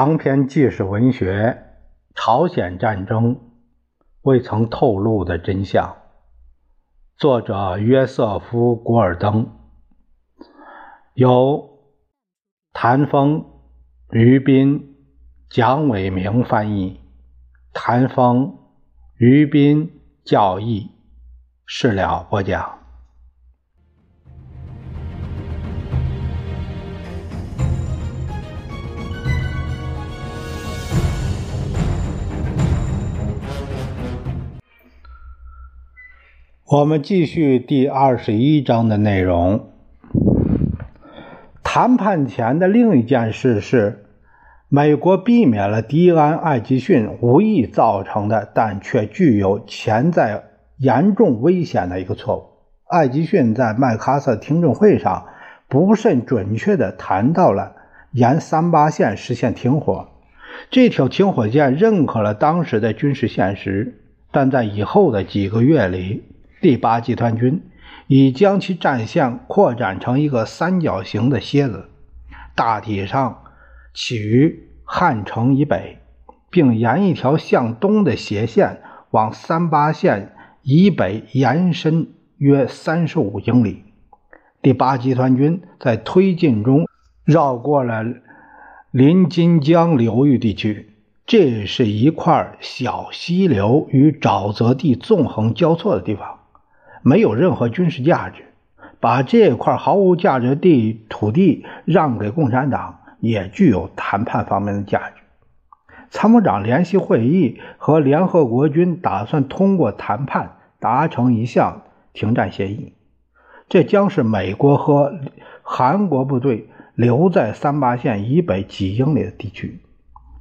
长篇纪实文学《朝鲜战争未曾透露的真相》，作者约瑟夫·古尔登，由谭峰、于斌、蒋伟明翻译，谭峰、于斌教译，事了播讲。我们继续第二十一章的内容。谈判前的另一件事是，美国避免了迪安·艾吉逊无意造成的，但却具有潜在严重危险的一个错误。艾吉逊在麦克阿瑟听证会上不甚准确地谈到了沿三八线实现停火，这条停火线认可了当时的军事现实，但在以后的几个月里。第八集团军已将其战线扩展成一个三角形的楔子，大体上起于汉城以北，并沿一条向东的斜线往三八线以北延伸约三十五英里。第八集团军在推进中绕过了临津江流域地区，这是一块小溪流与沼泽地纵横交错的地方。没有任何军事价值，把这块毫无价值地土地让给共产党，也具有谈判方面的价值。参谋长联席会议和联合国军打算通过谈判达成一项停战协议，这将是美国和韩国部队留在三八线以北几英里的地区。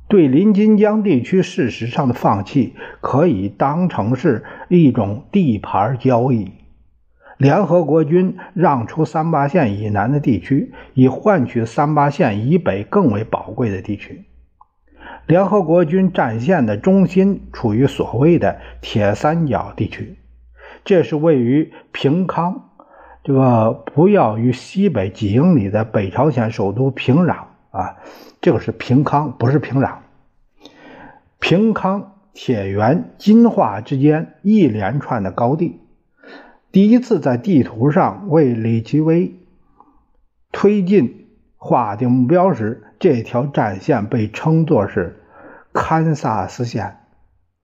对临津江地区事实上的放弃，可以当成是一种地盘交易。联合国军让出三八线以南的地区，以换取三八线以北更为宝贵的地区。联合国军战线的中心处于所谓的铁三角地区，这是位于平康这个不要于西北几英里的北朝鲜首都平壤啊。这个是平康，不是平壤。平康、铁原、金化之间一连串的高地，第一次在地图上为李奇微推进划定目标时，这条战线被称作是堪萨斯线。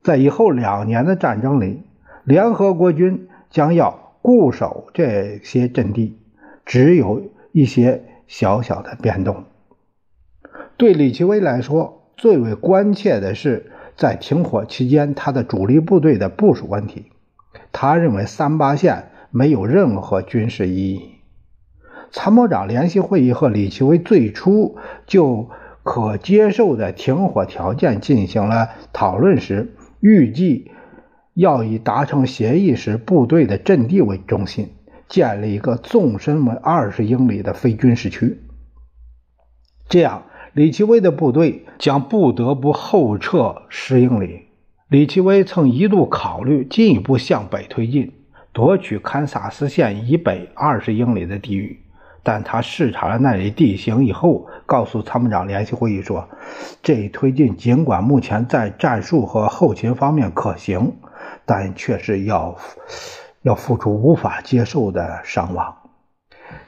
在以后两年的战争里，联合国军将要固守这些阵地，只有一些小小的变动。对李奇微来说，最为关切的是在停火期间他的主力部队的部署问题。他认为三八线没有任何军事意义。参谋长联席会议和李奇微最初就可接受的停火条件进行了讨论时，预计要以达成协议时部队的阵地为中心，建立一个纵深为二十英里的非军事区，这样。李奇微的部队将不得不后撤十英里。李奇微曾一度考虑进一步向北推进，夺取堪萨斯县以北二十英里的地域，但他视察了那里地形以后，告诉参谋长联席会议说：“这一推进尽管目前在战术和后勤方面可行，但却是要要付出无法接受的伤亡。”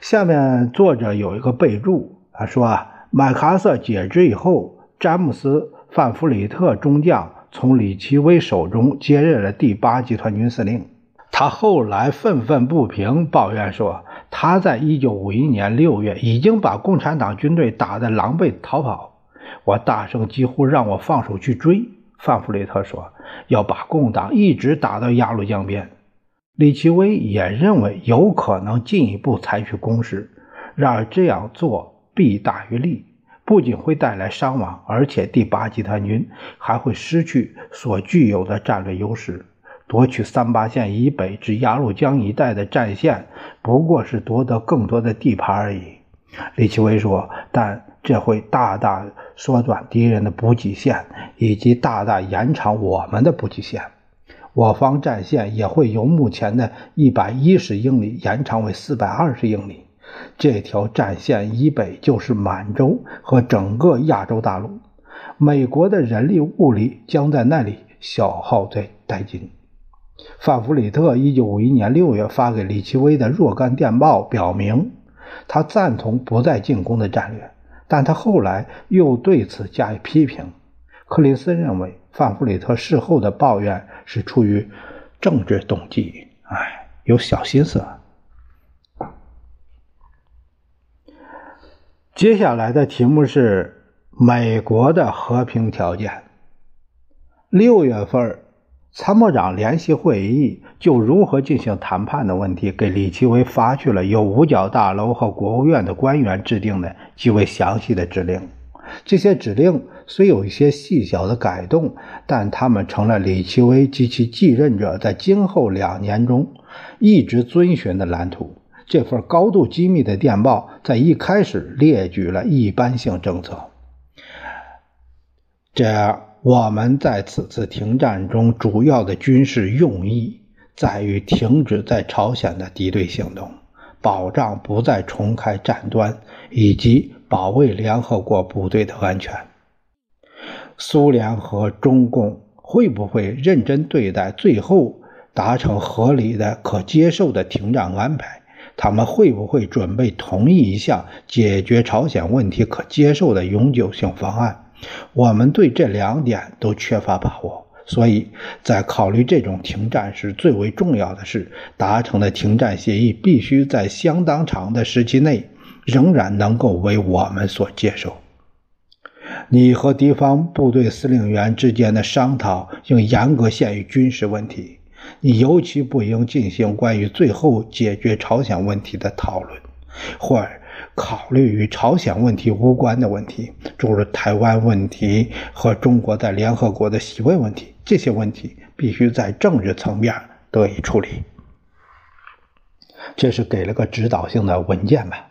下面作者有一个备注，他说啊。麦克阿瑟解职以后，詹姆斯·范弗里特中将从李奇微手中接任了第八集团军司令。他后来愤愤不平，抱怨说：“他在1951年6月已经把共产党军队打得狼狈逃跑。”我大声几乎让我放手去追。范弗里特说：“要把共党一直打到鸭绿江边。”李奇微也认为有可能进一步采取攻势，然而这样做。弊大于利，不仅会带来伤亡，而且第八集团军还会失去所具有的战略优势。夺取三八线以北至鸭绿江一带的战线，不过是夺得更多的地盘而已。李奇微说：“但这会大大缩短敌人的补给线，以及大大延长我们的补给线。我方战线也会由目前的一百一十英里延长为四百二十英里。”这条战线以北就是满洲和整个亚洲大陆。美国的人力物力将在那里消耗在殆尽。范弗里特1951年6月发给李奇微的若干电报表明，他赞同不再进攻的战略，但他后来又对此加以批评。克林斯认为，范弗里特事后的抱怨是出于政治动机，哎，有小心思。接下来的题目是美国的和平条件。六月份。参谋长联席会议就如何进行谈判的问题，给李奇微发去了由五角大楼和国务院的官员制定的极为详细的指令。这些指令虽有一些细小的改动，但他们成了李奇微及其继任者在今后两年中一直遵循的蓝图。这份高度机密的电报在一开始列举了一般性政策，这样。我们在此次停战中主要的军事用意在于停止在朝鲜的敌对行动，保障不再重开战端，以及保卫联合国部队的安全。苏联和中共会不会认真对待最后达成合理的、可接受的停战安排？他们会不会准备同意一项解决朝鲜问题可接受的永久性方案？我们对这两点都缺乏把握，所以在考虑这种停战时，最为重要的是达成的停战协议必须在相当长的时期内仍然能够为我们所接受。你和敌方部队司令员之间的商讨应严格限于军事问题，你尤其不应进行关于最后解决朝鲜问题的讨论，或。考虑与朝鲜问题无关的问题，诸如台湾问题和中国在联合国的席位问题，这些问题必须在政治层面得以处理。这是给了个指导性的文件吧。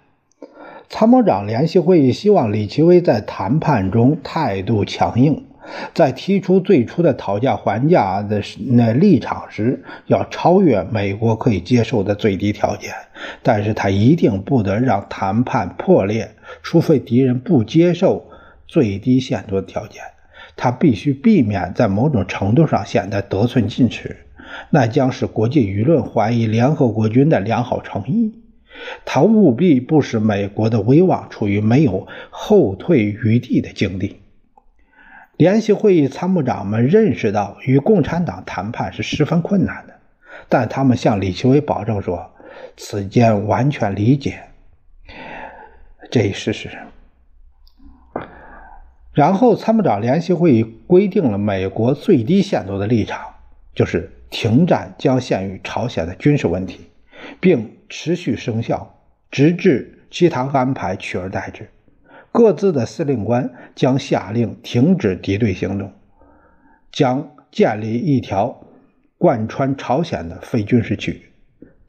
参谋长联席会议希望李奇微在谈判中态度强硬。在提出最初的讨价还价的那立场时，要超越美国可以接受的最低条件，但是他一定不得让谈判破裂，除非敌人不接受最低限度的条件。他必须避免在某种程度上显得得寸进尺，那将使国际舆论怀疑联合国军的良好诚意。他务必不使美国的威望处于没有后退余地的境地。联席会议参谋长们认识到与共产党谈判是十分困难的，但他们向李奇微保证说，此间完全理解这一事实。然后，参谋长联席会议规定了美国最低限度的立场，就是停战将限于朝鲜的军事问题，并持续生效，直至其他安排取而代之。各自的司令官将下令停止敌对行动，将建立一条贯穿朝鲜的非军事区，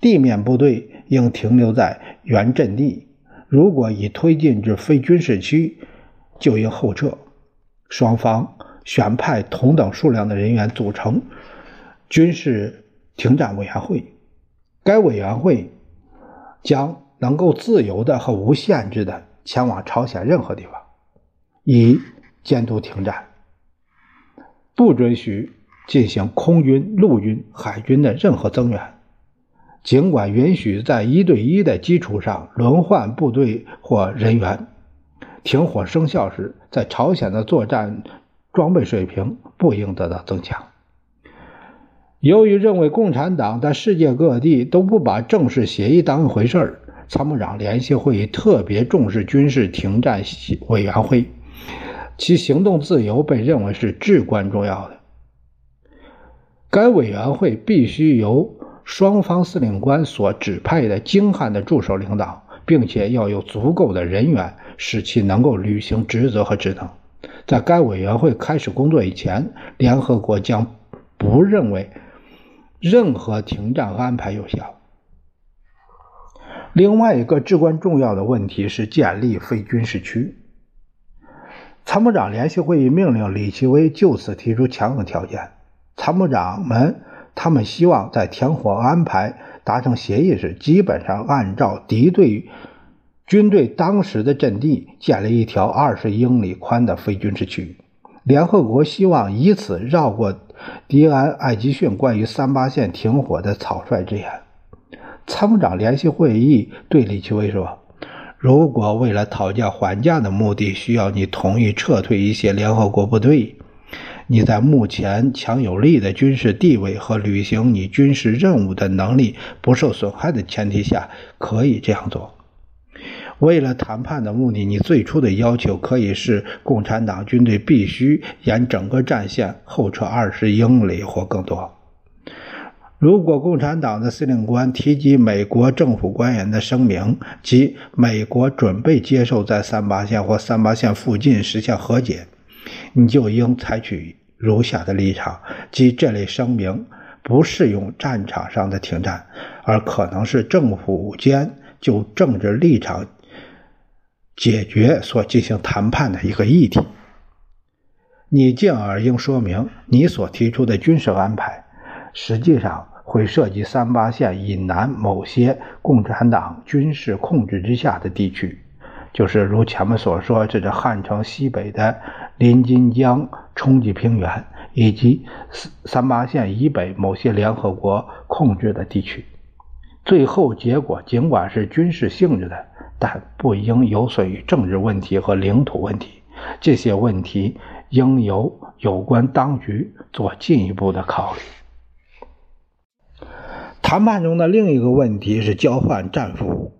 地面部队应停留在原阵地。如果已推进至非军事区，就应后撤。双方选派同等数量的人员组成军事停战委员会，该委员会将能够自由的和无限制的。前往朝鲜任何地方，以监督停战，不准许进行空军、陆军、海军的任何增援。尽管允许在一对一的基础上轮换部队或人员，停火生效时，在朝鲜的作战装备水平不应得到增强。由于认为共产党在世界各地都不把正式协议当一回事儿。参谋长联席会议特别重视军事停战委员会，其行动自由被认为是至关重要的。该委员会必须由双方司令官所指派的精悍的助手领导，并且要有足够的人员，使其能够履行职责和职能。在该委员会开始工作以前，联合国将不认为任何停战安排有效。另外一个至关重要的问题是建立非军事区。参谋长联席会议命令李奇微就此提出强硬条件。参谋长们他们希望在停火安排达成协议时，基本上按照敌对军队当时的阵地建立一条二十英里宽的非军事区，联合国希望以此绕过迪安·艾吉逊关于三八线停火的草率之言。参谋长联席会议对李奇微说：“如果为了讨价还价的目的需要你同意撤退一些联合国部队，你在目前强有力的军事地位和履行你军事任务的能力不受损害的前提下，可以这样做。为了谈判的目的，你最初的要求可以是共产党军队必须沿整个战线后撤二十英里或更多。”如果共产党的司令官提及美国政府官员的声明，即美国准备接受在三八线或三八线附近实现和解，你就应采取如下的立场：即这类声明不适用战场上的停战，而可能是政府间就政治立场解决所进行谈判的一个议题。你进而应说明你所提出的军事安排。实际上会涉及三八线以南某些共产党军事控制之下的地区，就是如前面所说，这是汉城西北的临津江冲积平原，以及三八线以北某些联合国控制的地区。最后结果尽管是军事性质的，但不应有损于政治问题和领土问题。这些问题应由有关当局做进一步的考虑。谈判中的另一个问题是交换战俘，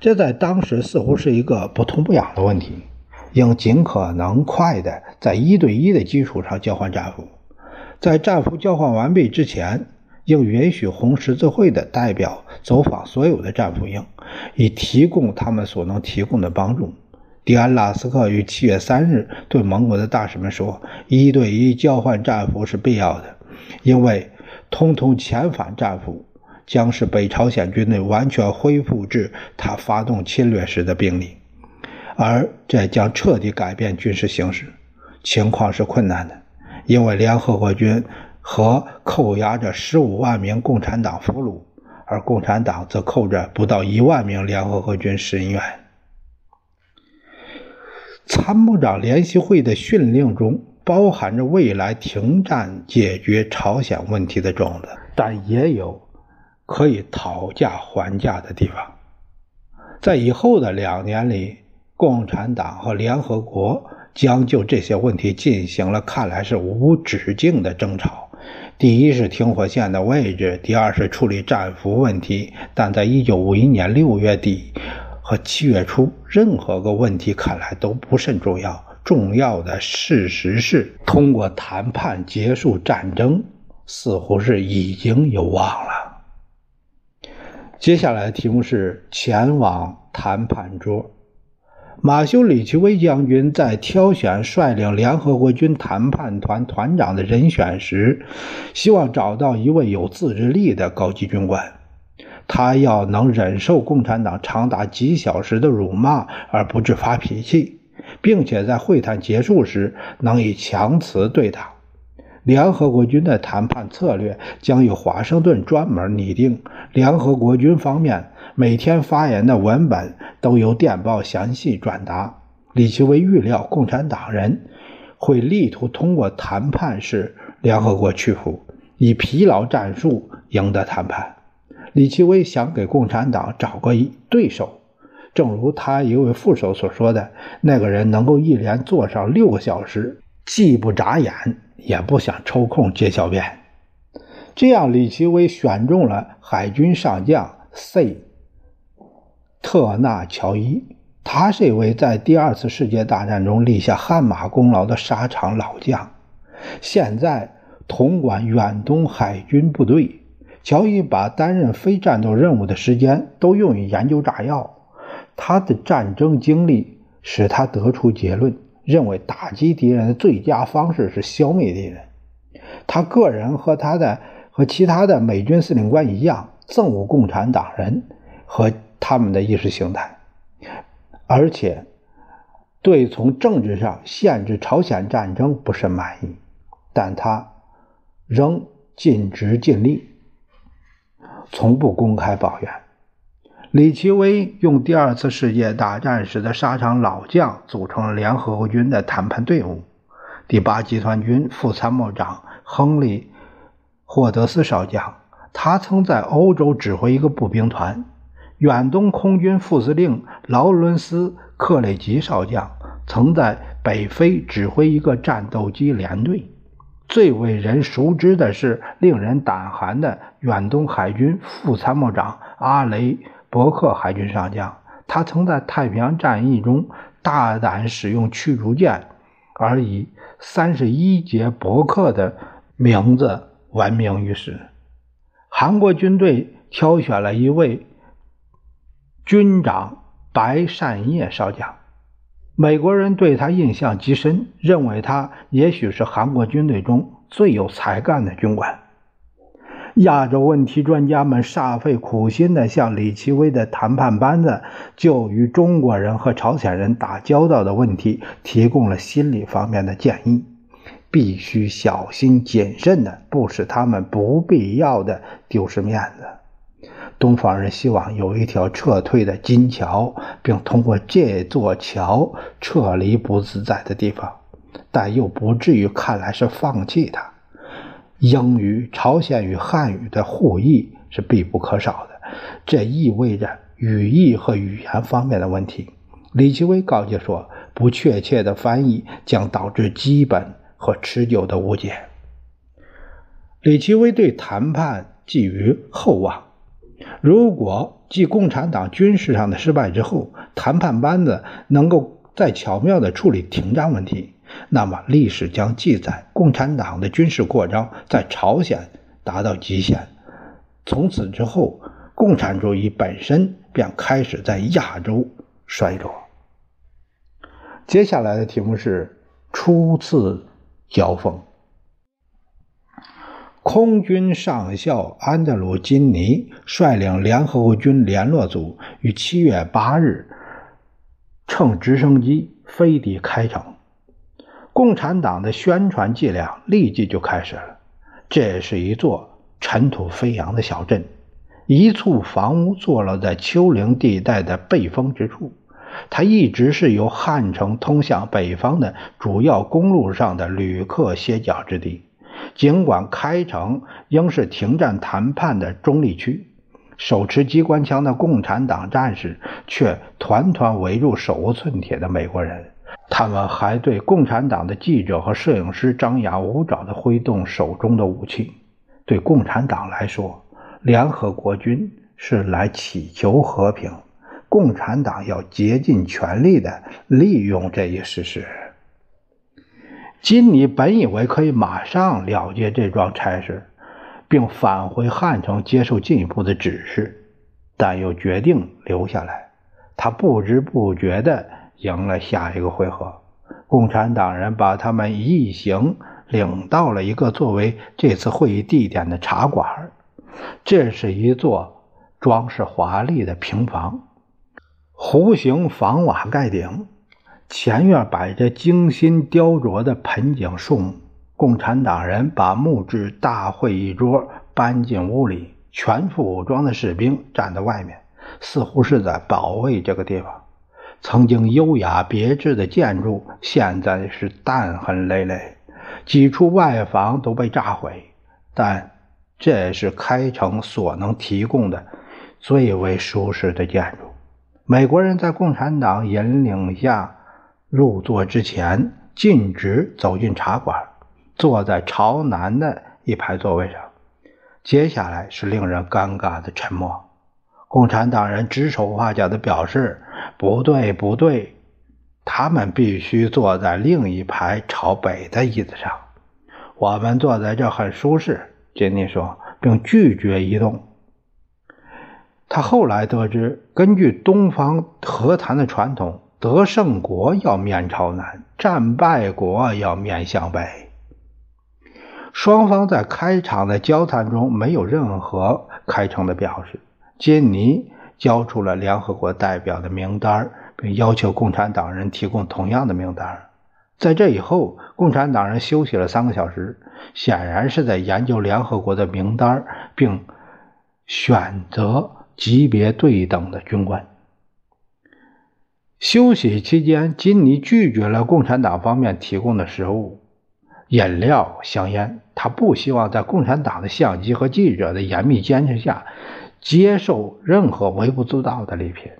这在当时似乎是一个不痛不痒的问题，应尽可能快的在一对一的基础上交换战俘。在战俘交换完毕之前，应允许红十字会的代表走访所有的战俘营，以提供他们所能提供的帮助。迪安·拉斯克于七月三日对盟国的大使们说：“一对一交换战俘是必要的，因为。”通通遣返战俘，将使北朝鲜军队完全恢复至他发动侵略时的兵力，而这将彻底改变军事形势。情况是困难的，因为联合国军和扣押着十五万名共产党俘虏，而共产党则扣着不到一万名联合国军人员。参谋长联席会的训令中。包含着未来停战解决朝鲜问题的种子，但也有可以讨价还价的地方。在以后的两年里，共产党和联合国将就这些问题进行了看来是无止境的争吵。第一是停火线的位置，第二是处理战俘问题。但在一九五一年六月底和七月初，任何个问题看来都不甚重要。重要的事实是，通过谈判结束战争，似乎是已经有望了。接下来的题目是前往谈判桌。马修·里奇威将军在挑选率领联合国军谈判团团长的人选时，希望找到一位有自制力的高级军官，他要能忍受共产党长达几小时的辱骂而不致发脾气。并且在会谈结束时能以强词对答。联合国军的谈判策略将由华盛顿专门拟定。联合国军方面每天发言的文本都由电报详细转达。李奇微预料共产党人会力图通过谈判使联合国屈服，以疲劳战术赢得谈判。李奇微想给共产党找个对手。正如他一位副手所说的，那个人能够一连坐上六个小时，既不眨眼，也不想抽空接小便。这样，李奇微选中了海军上将 C. 特纳乔伊。他是一位在第二次世界大战中立下汗马功劳的沙场老将，现在统管远东海军部队。乔伊把担任非战斗任务的时间都用于研究炸药。他的战争经历使他得出结论，认为打击敌人的最佳方式是消灭敌人。他个人和他的和其他的美军司令官一样，憎恶共产党人和他们的意识形态，而且对从政治上限制朝鲜战争不甚满意。但他仍尽职尽力，从不公开抱怨。李奇微用第二次世界大战时的沙场老将组成了联合国军的谈判队伍。第八集团军副参谋长亨利·霍德斯少将，他曾在欧洲指挥一个步兵团；远东空军副司令劳伦斯·克雷吉少将，曾在北非指挥一个战斗机联队。最为人熟知的是令人胆寒的远东海军副参谋长阿雷·伯克海军上将，他曾在太平洋战役中大胆使用驱逐舰，而以三十一节伯克的名字闻名于世。韩国军队挑选了一位军长白善烨少将。美国人对他印象极深，认为他也许是韩国军队中最有才干的军官。亚洲问题专家们煞费苦心地向李奇微的谈判班子就与中国人和朝鲜人打交道的问题提供了心理方面的建议，必须小心谨慎地不使他们不必要的丢失面子。东方人希望有一条撤退的金桥，并通过这座桥撤离不自在的地方，但又不至于看来是放弃它。英语、朝鲜语、汉语的互译是必不可少的，这意味着语义和语言方面的问题。李奇微告诫说，不确切的翻译将导致基本和持久的误解。李奇微对谈判寄予厚望。如果继共产党军事上的失败之后，谈判班子能够再巧妙地处理停战问题，那么历史将记载共产党的军事扩张在朝鲜达到极限。从此之后，共产主义本身便开始在亚洲衰落。接下来的题目是初次交锋。空军上校安德鲁·金尼率领联合国军联络组于七月八日乘直升机飞抵开城。共产党的宣传伎俩立即就开始了。这是一座尘土飞扬的小镇，一簇房屋坐落在丘陵地带的背风之处。它一直是由汉城通向北方的主要公路上的旅客歇脚之地。尽管开城应是停战谈判的中立区，手持机关枪的共产党战士却团团围住手无寸铁的美国人。他们还对共产党的记者和摄影师张牙舞爪地挥动手中的武器。对共产党来说，联合国军是来祈求和平，共产党要竭尽全力地利用这一事实。金尼本以为可以马上了结这桩差事，并返回汉城接受进一步的指示，但又决定留下来。他不知不觉地赢了下一个回合。共产党人把他们一行领到了一个作为这次会议地点的茶馆，这是一座装饰华丽的平房，弧形房瓦盖顶。前院摆着精心雕琢的盆景树木，共产党人把木质大会议桌搬进屋里，全副武装的士兵站在外面，似乎是在保卫这个地方。曾经优雅别致的建筑，现在是弹痕累累，几处外房都被炸毁。但这是开城所能提供的最为舒适的建筑。美国人在共产党引领下。入座之前，径直走进茶馆，坐在朝南的一排座位上。接下来是令人尴尬的沉默。共产党人指手画脚地表示：“不对，不对，他们必须坐在另一排朝北的椅子上。我们坐在这很舒适。”金尼说，并拒绝移动。他后来得知，根据东方和谈的传统。得胜国要面朝南，战败国要面向北。双方在开场的交谈中没有任何开诚的表示。金尼交出了联合国代表的名单，并要求共产党人提供同样的名单。在这以后，共产党人休息了三个小时，显然是在研究联合国的名单，并选择级别对等的军官。休息期间，金尼拒绝了共产党方面提供的食物。饮料、香烟。他不希望在共产党的相机和记者的严密监视下接受任何微不足道的礼品。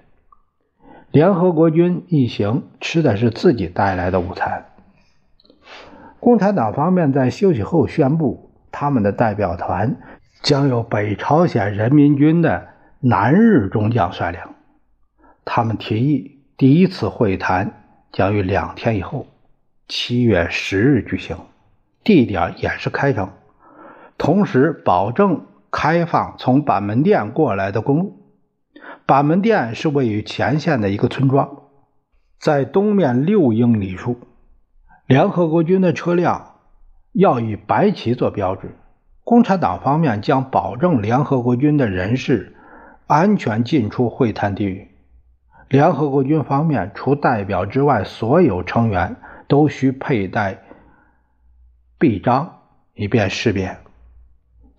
联合国军一行吃的是自己带来的午餐。共产党方面在休息后宣布，他们的代表团将由北朝鲜人民军的南日中将率领。他们提议，第一次会谈将于两天以后，七月十日举行，地点也是开城，同时保证开放从板门店过来的公路。板门店是位于前线的一个村庄，在东面六英里处。联合国军的车辆要以白旗做标志。共产党方面将保证联合国军的人士安全进出会谈地域。联合国军方面除代表之外，所有成员都需佩戴臂章，以便识别。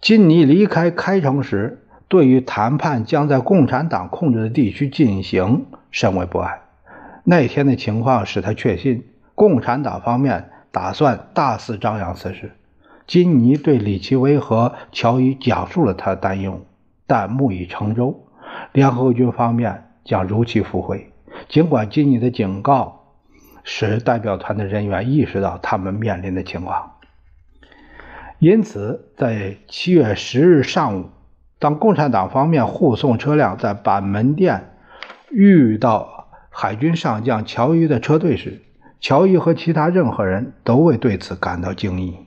金尼离开开城时，对于谈判将在共产党控制的地区进行甚为不安。那天的情况使他确信。共产党方面打算大肆张扬此事。金尼对李奇微和乔伊讲述了他的担忧，但木已成舟。联合国军方面将如期赴会。尽管金尼的警告使代表团的人员意识到他们面临的情况，因此在七月十日上午，当共产党方面护送车辆在板门店遇到海军上将乔伊的车队时，乔伊和其他任何人都未对此感到惊异。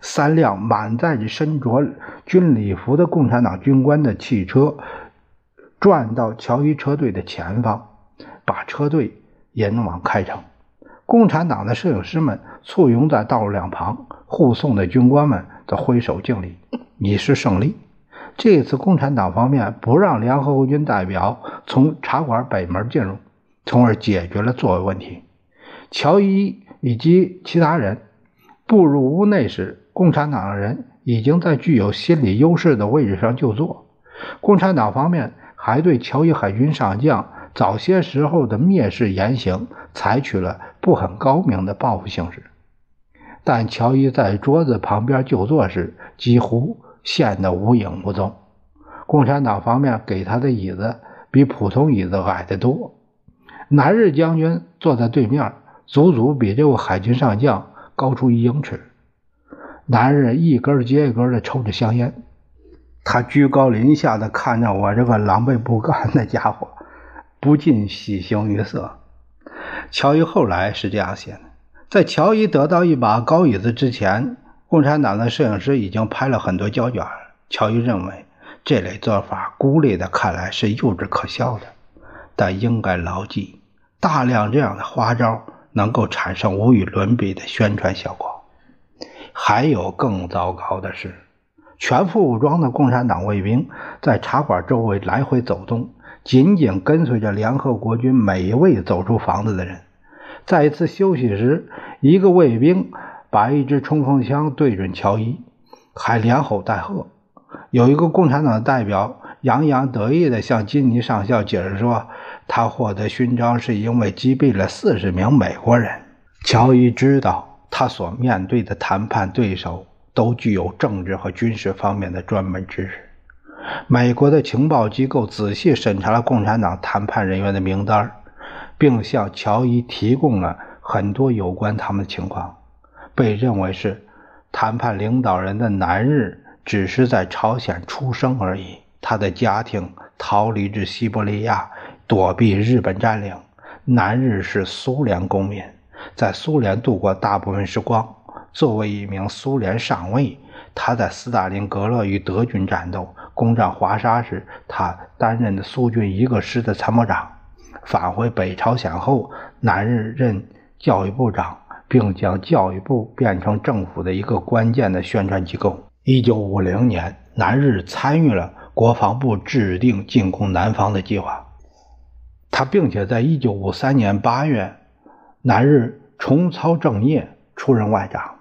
三辆满载着身着军礼服的共产党军官的汽车转到乔伊车队的前方，把车队引往开城。共产党的摄影师们簇拥在道路两旁，护送的军官们则挥手敬礼，以示胜利。这次共产党方面不让联合国军代表从茶馆北门进入，从而解决了座位问题。乔伊以及其他人步入屋内时，共产党的人已经在具有心理优势的位置上就坐。共产党方面还对乔伊海军上将早些时候的蔑视言行采取了不很高明的报复形式。但乔伊在桌子旁边就坐时，几乎显得无影无踪。共产党方面给他的椅子比普通椅子矮得多。南日将军坐在对面。足足比这位海军上将高出一英尺。男人一根接一根的抽着香烟，他居高临下的看着我这个狼狈不堪的家伙，不禁喜形于色。乔伊后来是这样写的：在乔伊得到一把高椅子之前，共产党的摄影师已经拍了很多胶卷。乔伊认为这类做法孤立的看来是幼稚可笑的，但应该牢记，大量这样的花招。能够产生无与伦比的宣传效果。还有更糟糕的是，全副武装的共产党卫兵在茶馆周围来回走动，紧紧跟随着联合国军每一位走出房子的人。在一次休息时，一个卫兵把一支冲锋枪对准乔伊，还连吼带喝。有一个共产党的代表洋洋得意地向金尼上校解释说。他获得勋章是因为击毙了四十名美国人。乔伊知道，他所面对的谈判对手都具有政治和军事方面的专门知识。美国的情报机构仔细审查了共产党谈判人员的名单，并向乔伊提供了很多有关他们的情况。被认为是谈判领导人的南日只是在朝鲜出生而已，他的家庭逃离至西伯利亚。躲避日本占领，南日是苏联公民，在苏联度过大部分时光。作为一名苏联上尉，他在斯大林格勒与德军战斗、攻占华沙时，他担任的苏军一个师的参谋长。返回北朝鲜后，南日任教育部长，并将教育部变成政府的一个关键的宣传机构。1950年，南日参与了国防部制定进攻南方的计划。他并且在一九五三年八月，南日重操正业，出任外长。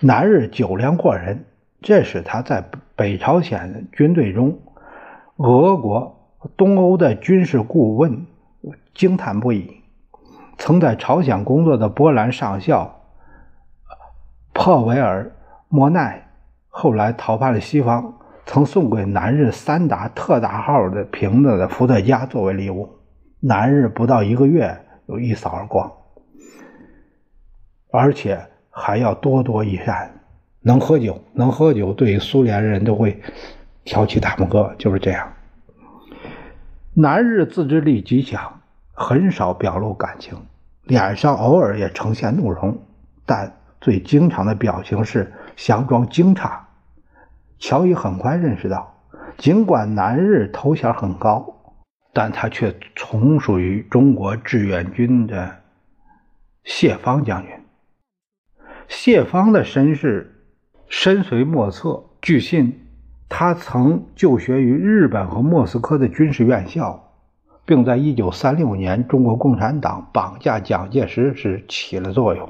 南日酒量过人，这使他在北朝鲜军队中，俄国、东欧的军事顾问惊叹不已。曾在朝鲜工作的波兰上校珀维尔·莫奈后来逃派了西方，曾送给南日三打特大号的瓶子的伏特加作为礼物。南日不到一个月就一扫而光，而且还要多多益善。能喝酒，能喝酒，对苏联人都会挑起大拇哥，就是这样。南日自制力极强，很少表露感情，脸上偶尔也呈现怒容，但最经常的表情是佯装惊诧。乔伊很快认识到，尽管南日头衔很高，但他却从属于中国志愿军的谢芳将军。谢芳的身世。深邃莫测。据信，他曾就学于日本和莫斯科的军事院校，并在1936年中国共产党绑架蒋介石时起了作用，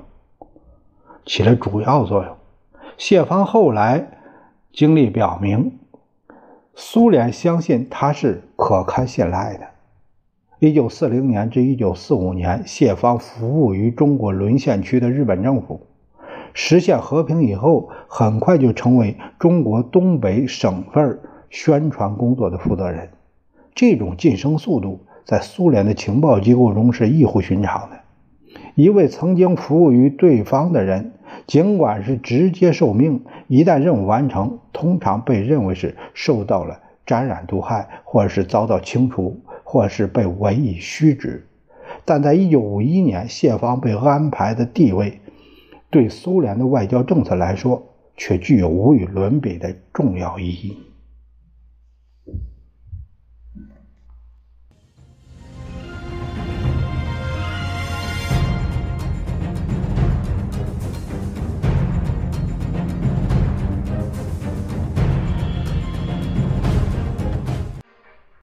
起了主要作用。谢芳后来经历表明，苏联相信他是可堪信赖的。1940年至1945年，谢芳服务于中国沦陷区的日本政府。实现和平以后，很快就成为中国东北省份宣传工作的负责人。这种晋升速度在苏联的情报机构中是异乎寻常的。一位曾经服务于对方的人，尽管是直接受命，一旦任务完成，通常被认为是受到了沾染毒害，或者是遭到清除，或者是被委以虚职。但在1951年，谢芳被安排的地位。对苏联的外交政策来说，却具有无与伦比的重要意义。